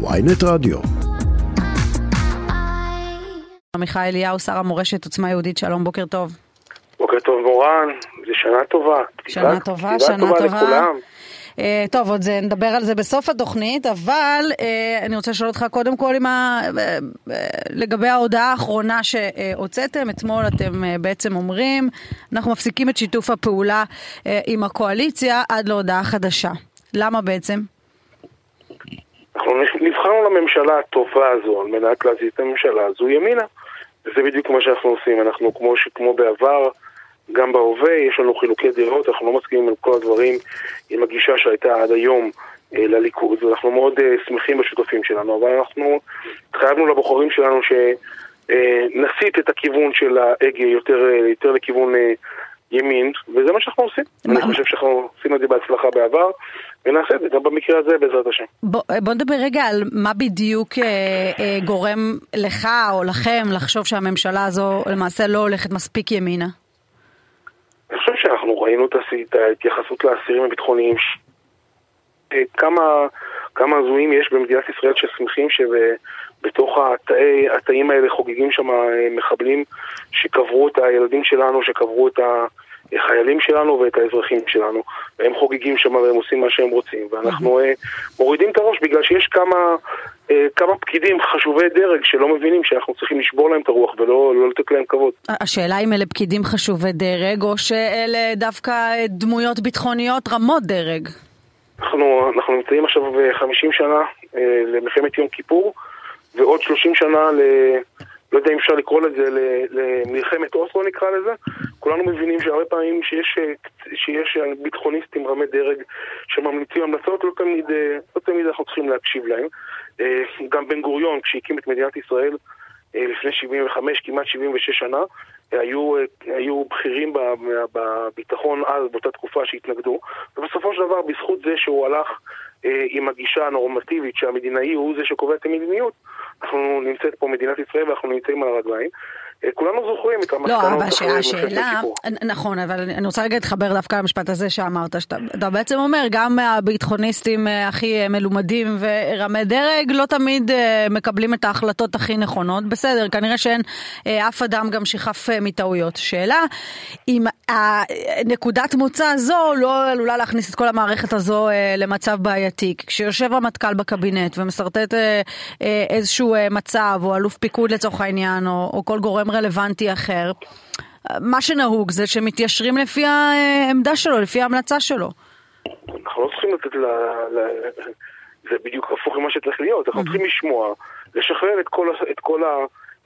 ויינט רדיו. עמיחי אליהו, שר המורשת עוצמה יהודית, שלום, בוקר טוב. בוקר טוב מורן, זו שנה טובה. שנה טובה, שנה טובה. טובה. לכולם. אה, טוב, עוד זה, נדבר על זה בסוף התוכנית, אבל אה, אני רוצה לשאול אותך קודם כל ה... אה, אה, לגבי ההודעה האחרונה שהוצאתם, אתמול אתם אה, בעצם אומרים, אנחנו מפסיקים את שיתוף הפעולה אה, עם הקואליציה עד להודעה חדשה. למה בעצם? אנחנו נבחרנו לממשלה הטובה הזו על מנת להזיז את הממשלה הזו ימינה. וזה בדיוק מה שאנחנו עושים. אנחנו כמו, ש- כמו בעבר, גם בהווה, יש לנו חילוקי דעות, אנחנו לא מסכימים על כל הדברים עם הגישה שהייתה עד היום אה, לליכוד, ואנחנו מאוד אה, שמחים בשותפים שלנו, אבל אנחנו התחייבנו לבוחרים שלנו שנסיט את הכיוון של ההגה יותר, אה, יותר לכיוון אה, ימין, וזה מה שאנחנו עושים. מה- אני חושב שאנחנו עושים את זה בהצלחה בעבר, ונעשה את זה גם במקרה הזה בעזרת השם. בוא, בוא נדבר רגע על מה בדיוק אה, אה, גורם לך או לכם לחשוב שהממשלה הזו למעשה לא הולכת מספיק ימינה. אני חושב שאנחנו ראינו את ההתייחסות לאסירים הביטחוניים. אה, כמה, כמה הזויים יש במדינת ישראל ששמחים שבתוך התאי, התאים האלה חוגגים שם אה, מחבלים שקברו את הילדים שלנו, שקברו את החיילים שלנו ואת האזרחים שלנו. והם חוגגים שם והם עושים מה שהם רוצים. ואנחנו אה, מורידים את הראש בגלל שיש כמה, אה, כמה פקידים חשובי דרג שלא מבינים שאנחנו צריכים לשבור להם את הרוח ולא לא לתת להם כבוד. השאלה אם אלה פקידים חשובי דרג, או שאלה דווקא דמויות ביטחוניות רמות דרג. אנחנו, אנחנו נמצאים עכשיו ב-50 שנה למלחמת יום כיפור, ועוד 30 שנה ל... לא יודע אם אפשר לקרוא לזה למלחמת אוסלו נקרא לזה. כולנו מבינים שהרבה פעמים שיש, אה, שיש ביטחוניסטים רמי דרג שממליצים המלצות, לא תמיד, אה, לא תמיד אנחנו צריכים להקשיב להם. אה, גם בן גוריון, כשהקים את מדינת ישראל לפני 75, כמעט 76 שנה, היו, אה, היו בכירים בביטחון אז, באותה תקופה שהתנגדו, ובסופו של דבר, בזכות זה שהוא הלך אה, עם הגישה הנורמטיבית שהמדינאי הוא זה שקובע את המדיניות, אנחנו נמצאת פה מדינת ישראל ואנחנו נמצאים על הרגליים. אה, כולנו זוכרים את לא, המסקנות אבל השאלה, הכיפור. נכון, אבל אני רוצה רגע להתחבר דווקא למשפט הזה שאמרת, שאתה אתה בעצם אומר, גם הביטחוניסטים אה, הכי אה, מלומדים ורמי דרג לא תמיד אה, מקבלים את ההחלטות הכי נכונות. בסדר, כנראה שאין אה, אף אדם גם שחף אה, מטעויות. שאלה, אם נקודת מוצא הזו לא עלולה להכניס את כל המערכת הזו אה, למצב בעייתי. כשיושב המטכ"ל בקבינט ומשרטט אה, אה, איזשהו אה, מצב, או אלוף פיקוד לצורך העניין, או, או כל גורם רלוונטי אחר, מה שנהוג זה שמתיישרים לפי העמדה שלו, לפי ההמלצה שלו. אנחנו לא צריכים לתת ל... ל... זה בדיוק הפוך ממה שצריך להיות, אנחנו צריכים לשמוע, לשחרר את כל, את כל, ה...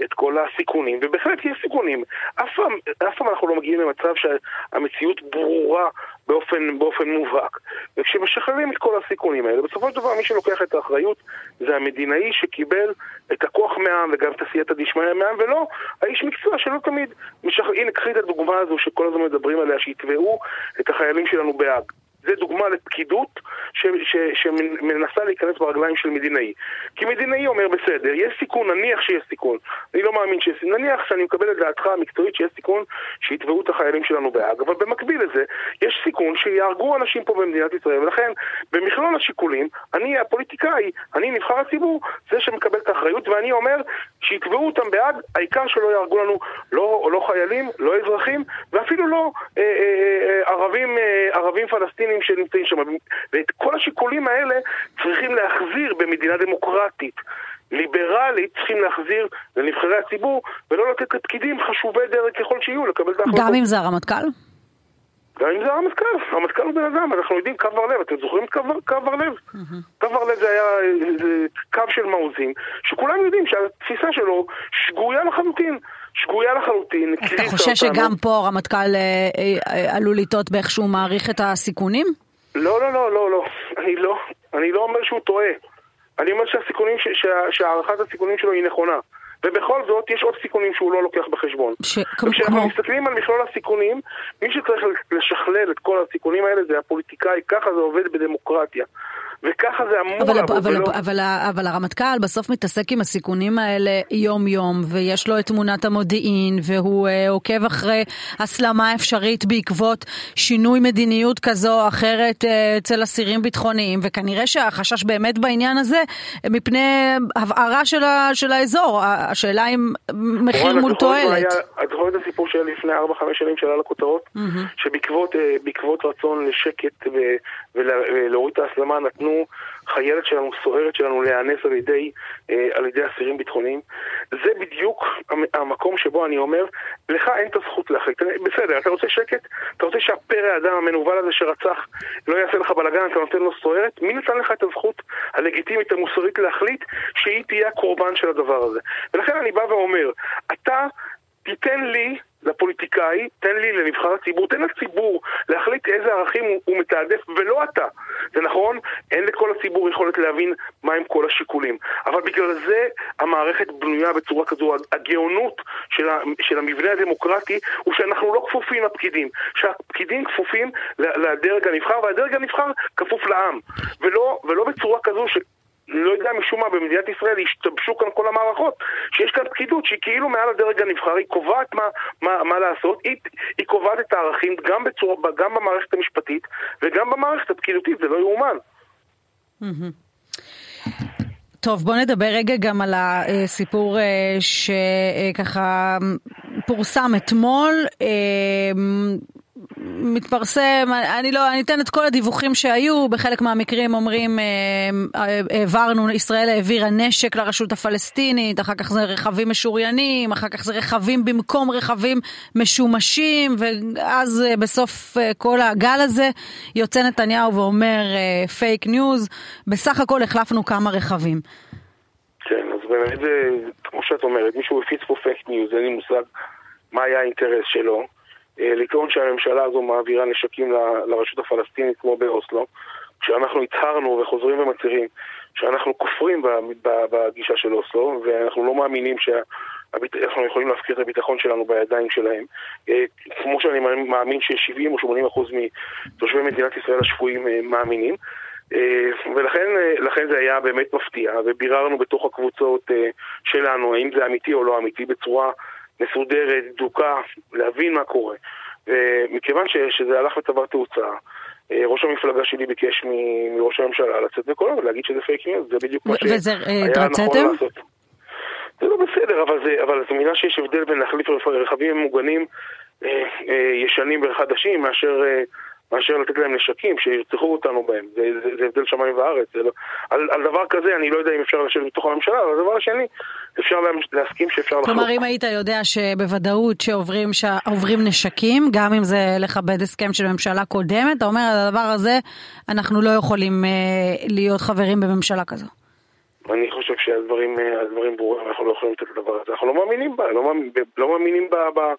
את כל הסיכונים, ובהחלט יש סיכונים. אף פעם, אף פעם אנחנו לא מגיעים למצב שהמציאות ברורה באופן, באופן מובהק. וכשמשחררים את כל הסיכונים האלה, בסופו של דבר מי שלוקח את האחריות זה המדינאי שקיבל את הכוח מהעם וגם את עשייתא דשמיא מהעם, ולא האיש מקצוע שלא תמיד משחרר... הנה, קחי את הדוגמה הזו שכל הזמן מדברים עליה, שיתבעו את החיילים שלנו בהאג. זה דוגמה לפקידות ש, ש, שמנסה להיכנס ברגליים של מדינאי. כי מדינאי אומר, בסדר, יש סיכון, נניח שיש סיכון. אני לא מאמין שיש סיכון. נניח שאני מקבל את דעתך המקצועית שיש סיכון שיתבעו את החיילים שלנו בהאג. אבל במקביל לזה, יש סיכון שיהרגו אנשים פה במדינת ישראל. ולכן, במכלול השיקולים, אני הפוליטיקאי, אני נבחר הציבור, זה שמקבל את האחריות, ואני אומר שיתבעו אותם בהאג, העיקר שלא יהרגו לנו לא, לא חיילים, לא אזרחים, ואפילו לא אה, אה, אה, ערבים, אה, ערבים פלסטינים שנמצאים שם. ואת כל השיקולים האלה צריכים להחזיר במדינה דמוקרטית. ליברלית צריכים להחזיר לנבחרי הציבור ולא לתת לפקידים חשובי דרג ככל שיהיו לקבל את ההחלטות. גם אם זה הרמטכ"ל? גם אם זה הרמטכ"ל, הרמטכ"ל הוא בן אדם, אנחנו יודעים קו בר לב, אתם זוכרים את קו קו בר לב? קו בר לב זה היה זה קו של מעוזים, שכולם יודעים שהתפיסה שלו שגויה לחלוטין. שגויה לחלוטין. אתה חושש. שגם פה הרמטכ"ל אה, אה, עלול לטעות באיך שהוא מעריך את הסיכונים? לא, לא, לא, לא, לא. אני לא, אני לא אומר שהוא טועה. אני אומר שהסיכונים, שהערכת הסיכונים שלו היא נכונה. ובכל זאת, יש עוד סיכונים שהוא לא לוקח בחשבון. ש- וכשאנחנו כמו- מסתכלים על מכלול הסיכונים, מי שצריך לשכלל את כל הסיכונים האלה זה הפוליטיקאי, ככה זה עובד בדמוקרטיה. וככה זה אמור אבל, לעבוד. אבל, ולא... אבל, אבל, אבל הרמטכ"ל בסוף מתעסק עם הסיכונים האלה יום-יום, ויש לו את תמונת המודיעין, והוא uh, עוקב אחרי הסלמה אפשרית בעקבות שינוי מדיניות כזו או אחרת uh, אצל אסירים ביטחוניים, וכנראה שהחשש באמת בעניין הזה, מפני הבערה של, ה, של האזור, השאלה אם מחיר מול תועלת. את זוכרת את הסיפור שהיה לפני 4-5 שנים שעלה לכותרות? Mm-hmm. שבעקבות רצון לשקט ולהוריד את ההסלמה נתנו חיילת שלנו, סוהרת שלנו, להיאנס על ידי, אה, על ידי אסירים ביטחוניים. זה בדיוק המקום שבו אני אומר, לך אין את הזכות להחליט. בסדר, אתה רוצה שקט? אתה רוצה שהפרא האדם המנוול הזה שרצח לא יעשה לך בלאגן, אתה נותן לו סוהרת? מי נתן לך את הזכות הלגיטימית המוסרית להחליט שהיא תהיה הקורבן של הדבר הזה? ולכן אני בא ואומר, אתה תיתן לי לפוליטיקאי, תן לי לנבחר הציבור, תן לציבור להחליט איזה ערכים הוא, הוא מתעדף ולא אתה. זה נכון, אין לכל הציבור יכולת להבין מהם כל השיקולים. אבל בגלל זה המערכת בנויה בצורה כזו. הגאונות של, ה, של המבנה הדמוקרטי הוא שאנחנו לא כפופים לפקידים. שהפקידים כפופים לדרג הנבחר והדרג הנבחר כפוף לעם. ולא, ולא בצורה כזו ש... לא יודע משום מה במדינת ישראל השתבשו כאן כל המערכות שיש כאן פקידות שהיא כאילו מעל הדרג הנבחר, היא קובעת מה, מה, מה לעשות, היא, היא קובעת את הערכים גם, בצורה, גם במערכת המשפטית וגם במערכת הפקידותית, זה לא יאומן. טוב, בוא נדבר רגע גם על הסיפור אה, שככה פורסם אתמול. מתפרסם, אני לא, אני אתן את כל הדיווחים שהיו, בחלק מהמקרים אומרים אה, אה, העברנו, ישראל העבירה נשק לרשות הפלסטינית, אחר כך זה רכבים משוריינים, אחר כך זה רכבים במקום רכבים משומשים, ואז אה, בסוף כל הגל הזה יוצא נתניהו ואומר fake news, בסך הכל החלפנו כמה רכבים. כן, אז באמת, כמו שאת אומרת, מישהו הפיץ פה fake news, אין לי מושג מה היה האינטרס שלו. אה, לטעון שהממשלה הזו מעבירה נשקים לרשות הפלסטינית כמו באוסלו, כשאנחנו הצהרנו וחוזרים ומצהירים שאנחנו כופרים בגישה של אוסלו ואנחנו לא מאמינים שאנחנו יכולים להפקיר את הביטחון שלנו בידיים שלהם. אה, כמו שאני מאמין ש-70 או 80 אחוז מתושבי מדינת ישראל השפויים אה, מאמינים. ולכן זה היה באמת מפתיע, וביררנו בתוך הקבוצות שלנו האם זה אמיתי או לא אמיתי בצורה מסודרת, דווקא, להבין מה קורה. ומכיוון ש, שזה הלך וצבר תאוצה, אה, ראש המפלגה שלי ביקש מראש הממשלה לצאת בקולו ולהגיד שזה fake news, זה בדיוק מה שהיה אה, נכון לעשות. זה לא בסדר, אבל זה, אבל זו מילה שיש הבדל בין להחליף רכבים ממוגנים אה, אה, ישנים וחדשים מאשר אה, מאשר לתת להם נשקים, שירצחו אותנו בהם. זה, זה, זה הבדל שמיים וארץ. לא... על, על דבר כזה אני לא יודע אם אפשר לשבת בתוך הממשלה, אבל הדבר השני, אפשר להסכים שאפשר לחלוק. כלומר, אם היית יודע שבוודאות שעוברים שעוברים נשקים, גם אם זה לכבד הסכם של ממשלה קודמת, אתה אומר, על הדבר הזה אנחנו לא יכולים אה, להיות חברים בממשלה כזו. אני חושב שהדברים אה, ברורים, אנחנו לא יכולים לתת את הדבר הזה. אנחנו לא מאמינים בה, לא, לא מאמינים בה... בה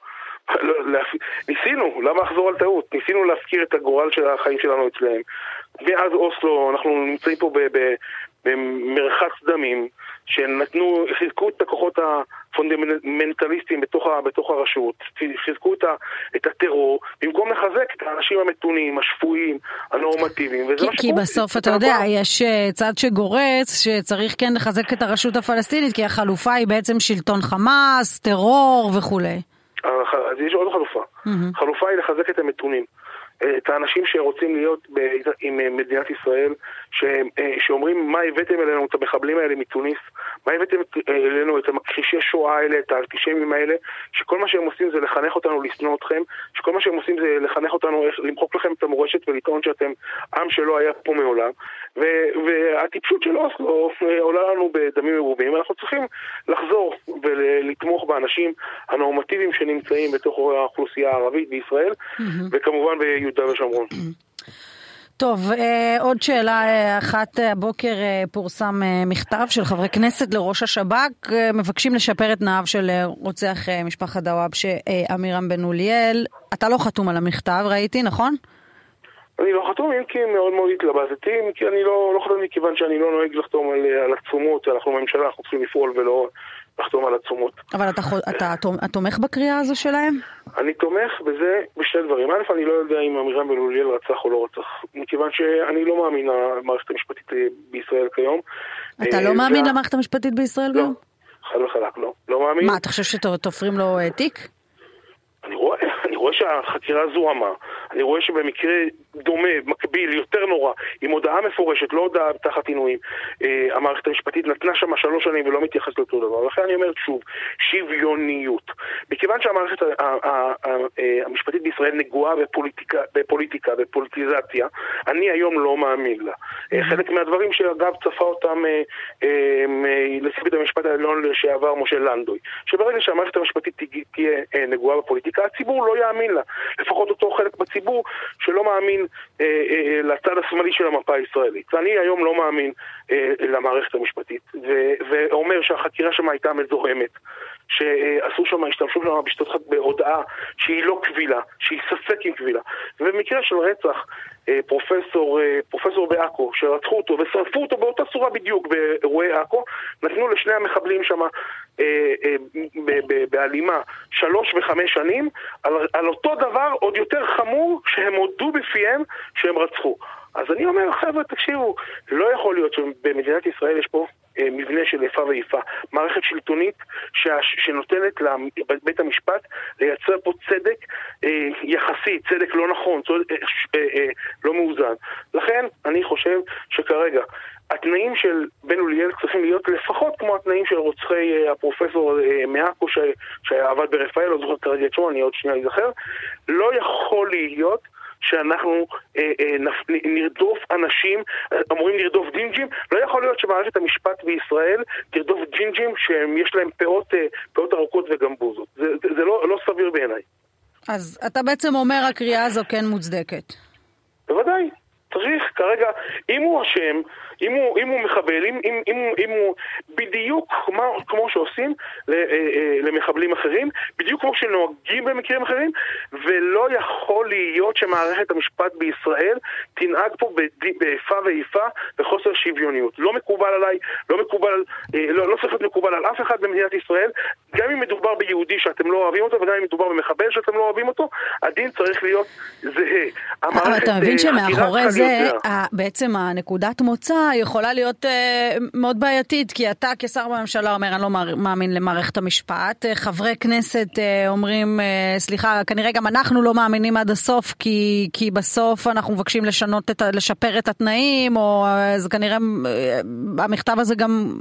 לא, ניסינו, למה לחזור על טעות? ניסינו להפקיר את הגורל של החיים שלנו אצלם. מאז אוסלו אנחנו נמצאים פה במרחץ דמים שנתנו, חיזקו את הכוחות הפונדמנטליסטיים בתוך, בתוך הרשות, חיזקו את, ה, את הטרור, במקום לחזק את האנשים המתונים, השפויים, הנורמטיביים, וזה כי, מה כי בסוף אתה יודע, יש אה, צד שגורץ שצריך כן לחזק את הרשות הפלסטינית, כי החלופה היא בעצם שלטון חמאס, טרור וכולי. אז יש עוד חלופה. Mm-hmm. חלופה היא לחזק את המתונים. את האנשים שרוצים להיות ב- עם אה, מדינת ישראל, ש- אה, שאומרים מה הבאתם אלינו? את המחבלים האלה מתוניס, מה הבאתם אלינו את המכחישי שואה האלה, את האנטישמים האלה, שכל מה שהם עושים זה לחנך אותנו לשנוא אתכם, שכל מה שהם עושים זה לחנך אותנו, למחוק לכם את המורשת ולטעון שאתם עם שלא היה פה מעולם. והטיפשות של אוסלו עולה לנו בדמים מרובים, אנחנו צריכים לחזור ולתמוך באנשים הנורמטיביים שנמצאים בתוך האוכלוסייה הערבית בישראל. וכמובן ביהודה ושומרון. טוב, אה, עוד שאלה אה, אחת הבוקר אה, פורסם מכתב של חברי כנסת לראש השב"כ, מבקשים לשפר את תנאיו של רוצח משפחת דוואבשה עמירם בן אוליאל. אתה לא חתום על המכתב, ראיתי, נכון? אני לא חתום, אם כי מאוד מאוד התלבטתי, כי אני לא, לא חתום מכיוון שאני לא נוהג לחתום על, על עצומות, אנחנו ממשלה, אנחנו צריכים לפעול ולא לחתום על עצומות. אבל אתה, אתה, אתה תומך בקריאה הזו שלהם? אני תומך בזה בשני דברים. א', אני לא יודע אם עמירם בן רצח או לא רצח, מכיוון שאני לא מאמין למערכת המשפטית בישראל כיום. אתה לא מאמין למערכת המשפטית בישראל לא, גם? חד וחלק לא. לא מאמין. מה, אתה חושב שתופרים לו תיק? אני רואה, רואה שהחקירה זוהמה, אני רואה שבמקרה דומה, מקביל, יותר נורא, עם הודעה מפורשת, לא הודעה תחת עינויים, אה, המערכת המשפטית נתנה שם שלוש שנים ולא מתייחסת לאותו דבר. לכן אני אומר שוב, שוויוניות. מכיוון שהמערכת אה, המשפטית בישראל נגועה בפוליטיקה, בפוליטיקה, בפוליטיזציה, אני היום לא מאמין לה. אה, חלק מהדברים שאגב צפה אותם אה, נשיא בית המשפט העליון לשעבר משה לנדוי, שברגע שהמערכת המשפטית תהיה נגועה בפוליטיקה, הציבור לא יאמין לה. לפחות אותו חלק בציבור שלא מאמין אה, אה, לצד השמאלי של המפה הישראלית. ואני היום לא מאמין אה, למערכת המשפטית, ואומר שהחקירה שם הייתה מזוהמת. שעשו שם, השתמשו שם בשתות בהודעה שהיא לא קבילה, שהיא ספק עם קבילה. ובמקרה של רצח, אה, פרופסור, אה, פרופסור בעכו, שרצחו אותו ושרפו אותו באותה צורה בדיוק באירועי עכו, נתנו לשני המחבלים שם אה, בהלימה שלוש וחמש שנים, על, על אותו דבר עוד יותר חמור שהם הודו בפיהם שהם רצחו. אז אני אומר, חבר'ה, תקשיבו, לא יכול להיות שבמדינת ישראל יש פה אה, מבנה של איפה ואיפה. מערכת שלטונית שנותנת לבית המשפט לייצר פה צדק אה, יחסי, צדק לא נכון, צדק אה, לא מאוזן. לכן אני חושב שכרגע התנאים של בן אוליאל צריכים להיות לפחות כמו התנאים של רוצחי הפרופסור מעכו שעבד ברפאל, לא זוכר כרגע את שמו, אני עוד שנייה אזכר. לא יכול להיות שאנחנו אה, אה, נפ, נרדוף אנשים, אמורים לרדוף ג'ינג'ים, לא יכול להיות שמערכת המשפט בישראל תרדוף ג'ינג'ים שיש להם פאות, אה, פאות ארוכות וגמבוזות. זה, זה, זה לא, לא סביר בעיניי. אז אתה בעצם אומר הקריאה הזו כן מוצדקת. בוודאי. צריך כרגע, אם הוא אשם, אם הוא, אם הוא מחבל, אם, אם, אם, אם הוא בדיוק כמו, כמו שעושים אה, אה, למחבלים אחרים, בדיוק כמו שנוהגים במקרים אחרים, ולא יכול להיות שמערכת המשפט בישראל תנהג פה באיפה ואיפה וחוסר שוויוניות. לא מקובל עליי, לא מקובל, אה, לא, לא צריך להיות מקובל על אף אחד במדינת ישראל, גם אם מדובר ביהודי שאתם לא אוהבים אותו, וגם אם מדובר במחבל שאתם לא אוהבים אותו, הדין צריך להיות זהה. אבל אתה מבין שמאחורי זה, בעצם הנקודת מוצא יכולה להיות uh, מאוד בעייתית, כי אתה כשר בממשלה אומר, אני לא מאמין למערכת המשפט. Uh, חברי כנסת uh, אומרים, uh, סליחה, כנראה גם אנחנו לא מאמינים עד הסוף, כי, כי בסוף אנחנו מבקשים לשנות את, לשפר את התנאים, או uh, זה כנראה, uh, המכתב הזה גם,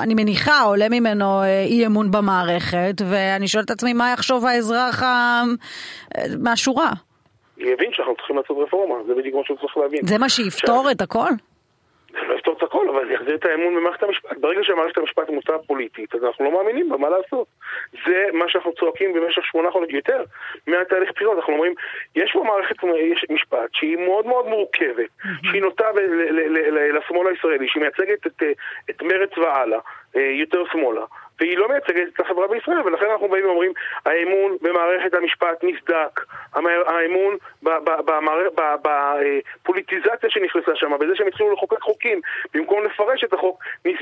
אני מניחה, עולה ממנו uh, אי אמון במערכת, ואני שואלת את עצמי, מה יחשוב האזרח uh, מהשורה? יבין שאנחנו צריכים לעשות רפורמה, זה בדיוק מה שהוא צריך להבין. זה מה שיפתור את הכל? זה לא יפתור את הכל, אבל זה יחזיר את האמון במערכת המשפט. ברגע שמערכת המשפט מוצאה פוליטית, אז אנחנו לא מאמינים בה, מה לעשות? זה מה שאנחנו צועקים במשך שמונה חודשים יותר מהתהליך בחירות. אנחנו אומרים, יש פה מערכת יש משפט שהיא מאוד מאוד מורכבת, שהיא נוטה לשמאל הישראלי, שהיא מייצגת את, את מרץ והלאה, אה, יותר שמאלה. והיא לא מייצגת את החברה בישראל, ולכן אנחנו באים ואומרים, האמון במערכת המשפט נסדק, האמון בפוליטיזציה שנכנסה שם, בזה שהם התחילו לחוקק חוקים, במקום לפרש את החוק, אה,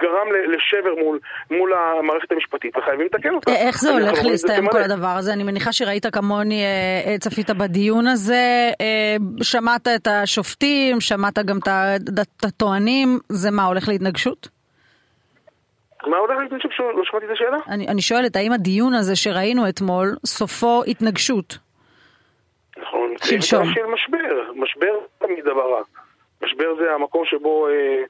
גרם לשבר מול, מול המערכת המשפטית, וחייבים לתקן אותה. איך זה הולך להסתיים כל הדבר הזה? אני מניחה שראית כמוני, אה, אה, צפית בדיון הזה, שמעת את השופטים, שמעת גם את הטוענים, זה מה, הולך להתנגשות? מה הולך להתנגשות? לא שמעתי את השאלה. אני, אני שואלת, האם הדיון הזה שראינו אתמול, סופו התנגשות? נכון, שלשום. של משבר, משבר תמיד דבר רע. משבר זה המקום שבו... אה,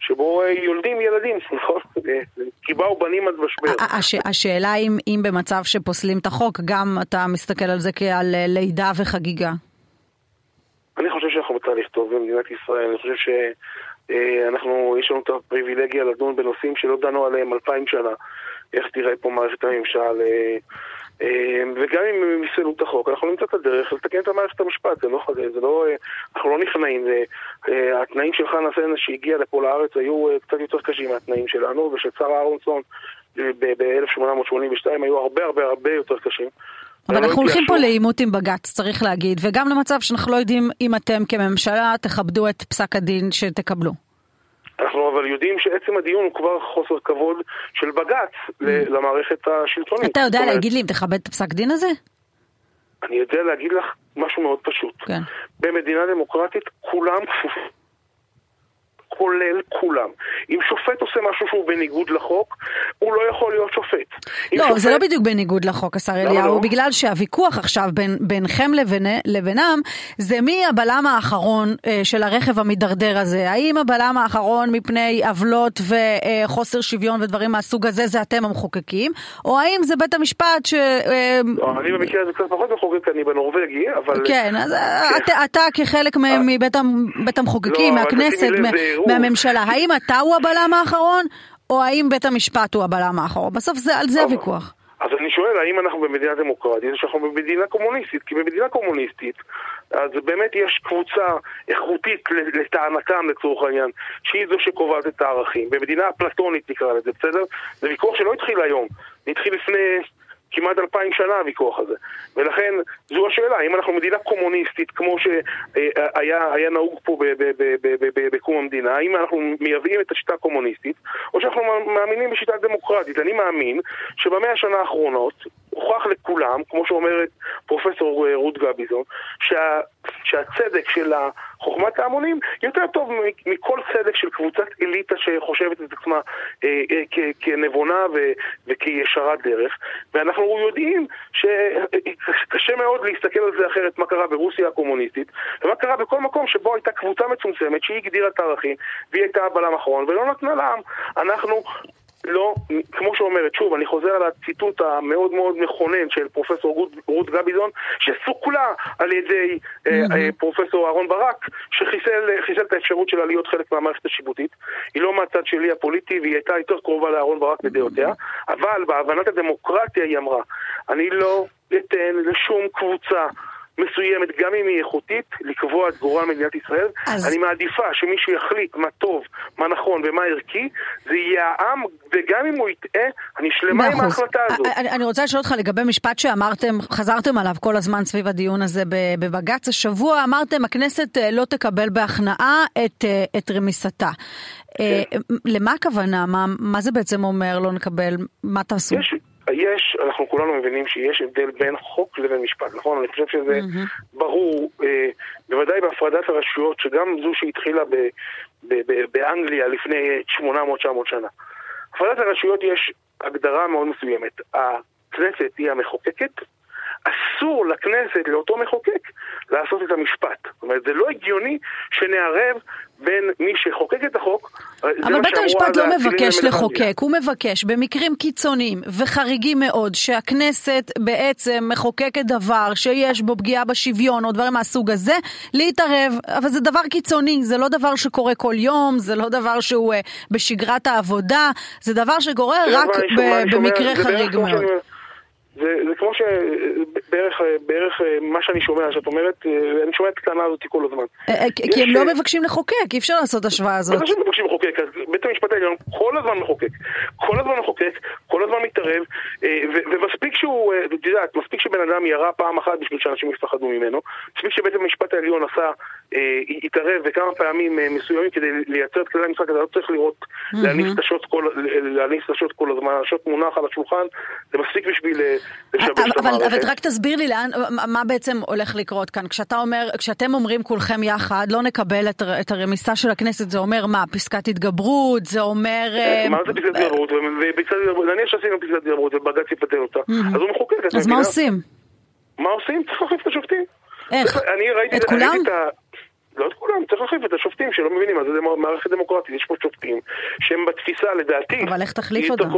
שבו אה, יולדים ילדים, נכון? כי באו בנים עד משבר. הש, השאלה אם, אם במצב שפוסלים את החוק, גם אתה מסתכל על זה כעל אה, לידה וחגיגה. אני חושב שאנחנו בתהליך טוב במדינת ישראל, אני חושב ש... אה, אנחנו, יש לנו את הפריבילגיה לדון בנושאים שלא דנו עליהם אלפיים שנה. איך תראה פה מערכת הממשל, אה, אה, וגם אם הם יפסלו את החוק, אנחנו נמצא את הדרך לתקן את המערכת המשפט, זה לא, זה לא, אנחנו לא נכנעים, זה, התנאים של חנה סנש שהגיע לפה לארץ היו קצת יותר קשים מהתנאים שלנו, ושל שרה אהרונסון ב-1882 היו הרבה הרבה הרבה יותר קשים. אבל אנחנו הולכים פה לעימות עם בג"ץ, צריך להגיד, וגם למצב שאנחנו לא יודעים אם אתם כממשלה תכבדו את פסק הדין שתקבלו. אנחנו אבל יודעים שעצם הדיון הוא כבר חוסר כבוד של בג"ץ למערכת השלטונית. אתה יודע להגיד לי אם תכבד את הפסק דין הזה? אני יודע להגיד לך משהו מאוד פשוט. כן. במדינה דמוקרטית כולם כפופים. כולל כולם. אם שופט עושה משהו שהוא בניגוד לחוק, הוא לא יכול להיות שופט. לא, שופט... זה לא בדיוק בניגוד לחוק, השר אליהו, לא? בגלל שהוויכוח עכשיו בין, בינכם לבין, לבינם, זה מי הבלם האחרון אה, של הרכב המידרדר הזה. האם הבלם האחרון מפני עוולות וחוסר שוויון ודברים מהסוג הזה, זה אתם המחוקקים, או האם זה בית המשפט ש... אה, לא, אני במקרה הזה קצת פחות מחוקק, אני בנורבגי, אבל... כן, אז כן. אתה, אתה כחלק אה. מבית המחוקקים, לא, מהכנסת, מהממשלה, האם אתה הוא הבלם האחרון, או האם בית המשפט הוא הבלם האחרון? בסוף זה, על זה הוויכוח. אז אני שואל, האם אנחנו במדינה דמוקרטית, או שאנחנו במדינה קומוניסטית? כי במדינה קומוניסטית, אז באמת יש קבוצה איכותית לטענתם לצורך העניין, שהיא זו שקובעת את הערכים. במדינה אפלטונית נקרא לזה, בסדר? זה ויכוח שלא התחיל היום, זה התחיל לפני כמעט אלפיים שנה הוויכוח הזה. ולכן זו השאלה, האם אנחנו מדינה קומוניסטית כמו שהיה נהוג פה בקום המדינה, האם אנחנו מייבאים את השיטה הקומוניסטית, או שאנחנו מאמינים בשיטה דמוקרטית. אני מאמין שבמאה השנה האחרונות הוכח לכולם, כמו שאומרת פרופסור אה, רות גביזון, שה, שהצדק של חוכמת ההמונים יותר טוב מכל צדק של קבוצת אליטה שחושבת את עצמה אה, אה, כנבונה ו, וכישרת דרך. ואנחנו יודעים שקשה מאוד להסתכל על זה אחרת, מה קרה ברוסיה הקומוניסטית, ומה קרה בכל מקום שבו הייתה קבוצה מצומצמת שהיא הגדירה את הערכים, והיא הייתה הבלם האחרון, ולא נתנה לעם. אנחנו לא, כמו שאומרת, שוב, אני חוזר על הציטוט המאוד מאוד מכונן של פרופסור רות גביזון, שסוכלה על ידי mm-hmm. אה, פרופסור אהרן ברק, שחיסל את האפשרות שלה להיות חלק מהמערכת השיפוטית. היא לא מהצד שלי הפוליטי, והיא הייתה יותר קרובה לאהרן ברק בדעותיה, mm-hmm. אבל בהבנת הדמוקרטיה היא אמרה, אני לא אתן לשום קבוצה מסוימת, גם אם היא איכותית, לקבוע את גורל מדינת ישראל. אז... אני מעדיפה שמי שיחליט מה טוב, מה נכון ומה ערכי, זה יהיה העם, וגם אם הוא יטעה, אני שלמה עם ההחלטה הזאת. אני, אני רוצה לשאול אותך לגבי משפט שאמרתם, חזרתם עליו כל הזמן סביב הדיון הזה בבג"ץ השבוע, אמרתם הכנסת אה, לא תקבל בהכנעה את, אה, את רמיסתה. אה, כן. למה הכוונה? מה, מה זה בעצם אומר לא נקבל? מה תעשו? יש... יש, אנחנו כולנו מבינים שיש הבדל בין חוק לבין משפט, נכון? אני חושב שזה mm-hmm. ברור, אה, בוודאי בהפרדת הרשויות, שגם זו שהתחילה ב, ב, ב, באנגליה לפני 800-900 שנה. הפרדת הרשויות יש הגדרה מאוד מסוימת. הכנסת היא המחוקקת, אסור לכנסת, לאותו מחוקק, לעשות את המשפט. זאת אומרת, זה לא הגיוני שנערב בין מי שחוקק את החוק, אבל בית המשפט לא מבקש לחוקק, הוא מבקש במקרים קיצוניים וחריגים מאוד שהכנסת בעצם מחוקקת דבר שיש בו פגיעה בשוויון או דברים מהסוג הזה, להתערב, אבל זה דבר קיצוני, זה לא דבר שקורה כל יום, זה לא דבר שהוא uh, בשגרת העבודה, זה דבר שקורה רק במקרה חריג מאוד. זה, זה כמו שבערך בערך מה שאני שומע, שאת אומרת, אני שומע את הקטנה הזאת כל הזמן. אה, אה, כי הם לא מבקשים לחוקק, אי אפשר לעשות השוואה הזאת. בטח שהם מבקשים לחוקק, אז בית המשפט העליון כל הזמן מחוקק. כל הזמן מחוקק, כל הזמן מתערב, אה, ומספיק שהוא, את יודעת, מספיק שבן אדם ירה פעם אחת בשביל שאנשים יפחדו ממנו, מספיק שבית המשפט העליון עשה, התערב בכמה פעמים מסוימים כדי לייצר את כללי המשחק, אתה לא צריך לראות, להניס את השוט כל הזמן, השוט מונח על השולחן, זה מספיק בשביל... אבל, אבל רק תסביר לי לאן, מה בעצם הולך לקרות כאן. כשאתה אומר, כשאתם אומרים כולכם יחד, לא נקבל את, את הרמיסה של הכנסת, זה אומר מה, פסקת התגברות, זה אומר... אה, מה זה פסקת התגברות? נניח שעשינו פסקת התגברות ובג"ץ יפטר אותה, אז הוא מחוקק. אז מה עושים? מה עושים? צריך להחליף את השופטים. איך? את כולם? לא את כולם, צריך להחליף את השופטים שלא מבינים מה זה מערכת דמוקרטית. יש פה שופטים שהם בתפיסה, לדעתי... אבל איך תחליף אותם?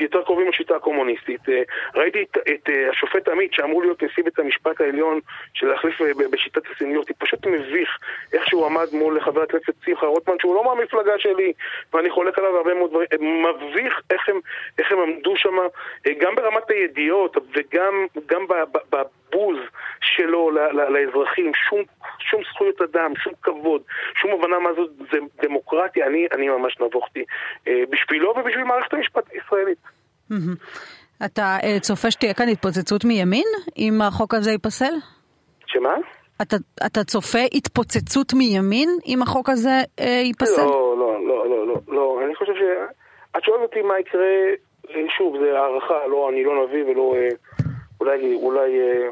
יותר קרובים לשיטה הקומוניסטית. אה, ראיתי את, את אה, השופט עמית שאמור להיות נשיא בית המשפט העליון של להחליף אה, בשיטת הסניורטי, פשוט מביך איך שהוא עמד מול חבר הכנסת שמחה רוטמן שהוא לא מהמפלגה שלי ואני חולק עליו הרבה מאוד דברים, מביך איך הם, איך הם עמדו שם גם ברמת הידיעות וגם בבוז שלו לאזרחים, שום, שום זכויות אדם, שום כבוד, שום הבנה מה זאת דמוקרטיה, אני, אני ממש נבוכתי בשבילו ובשביל מערכת המשפט הישראלית. אתה אה, צופה שתהיה כאן התפוצצות מימין אם החוק הזה ייפסל? שמה? אתה, אתה צופה התפוצצות מימין אם החוק הזה אה, ייפסל? לא, לא, לא, לא, לא, לא. אני חושב ש... את שואלת אותי מה יקרה, אה, שוב, זה הערכה, לא, אני לא נביא ולא... אה, אולי, אולי, אה,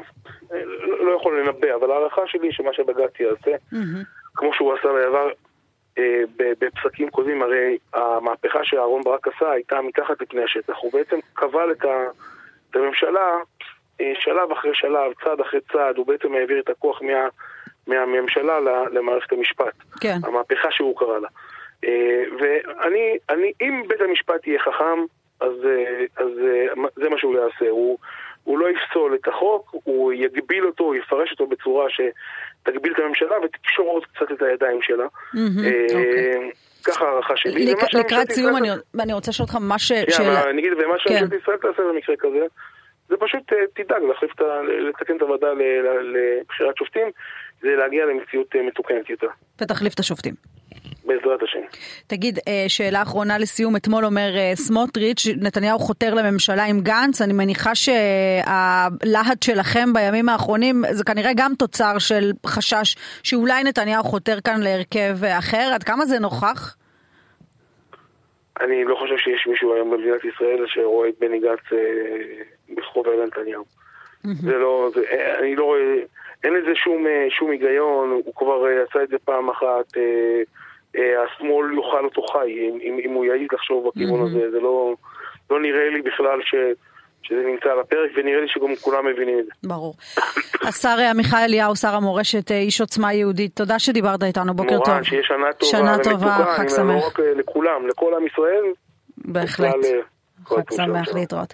לא, לא יכול לנבא, אבל ההערכה שלי שמה שבג"ץ יעשה, mm-hmm. כמו שהוא עשה בעבר, בפסקים קודמים, הרי המהפכה שאהרן ברק עשה הייתה מתחת לפני השטח. הוא בעצם קבל את, ה, את הממשלה שלב אחרי שלב, צעד אחרי צעד, הוא בעצם העביר את הכוח מה, מהממשלה למערכת המשפט. כן. המהפכה שהוא קרא לה. ואני, אני, אם בית המשפט יהיה חכם, אז, אז זה מה שהוא יעשה. הוא, הוא לא יפסול את החוק, הוא יגביל אותו, הוא יפרש אותו בצורה שתגביל את הממשלה ותקשור עוד קצת את הידיים שלה. אוקיי. ככה הערכה שלי. לקראת סיום אני רוצה לשאול אותך מה ש... אני אגיד, ומה שממשלת ישראל תעשה במקרה כזה, זה פשוט תדאג להחליף את ה... לתקן את הוועדה לבחירת שופטים, זה להגיע למציאות מתוקנת יותר. ותחליף את השופטים. בעזרת השם. תגיד, שאלה אחרונה לסיום, אתמול אומר סמוטריץ', נתניהו חותר לממשלה עם גנץ, אני מניחה שהלהט שלכם בימים האחרונים זה כנראה גם תוצר של חשש שאולי נתניהו חותר כאן להרכב אחר, עד כמה זה נוכח? אני לא חושב שיש מישהו היום במדינת ישראל שרואה את בני גנץ בחובר לנתניהו. זה לא, זה, אני לא רואה, אין לזה שום, שום היגיון, הוא כבר עשה את זה פעם אחת. השמאל יאכל אותו חי, אם, אם הוא יעיד לחשוב בכיוון mm-hmm. הזה, זה לא, לא נראה לי בכלל ש, שזה נמצא על הפרק, ונראה לי שגם כולם מבינים את זה. ברור. השר עמיחי אליהו, שר המורשת, איש עוצמה יהודית, תודה שדיברת איתנו, בוקר טוב. מורן, שיהיה שנה טובה שנה טובה, חג שמח. לא רק לכולם, לכל עם ישראל. בהחלט. חג שמח להתראות.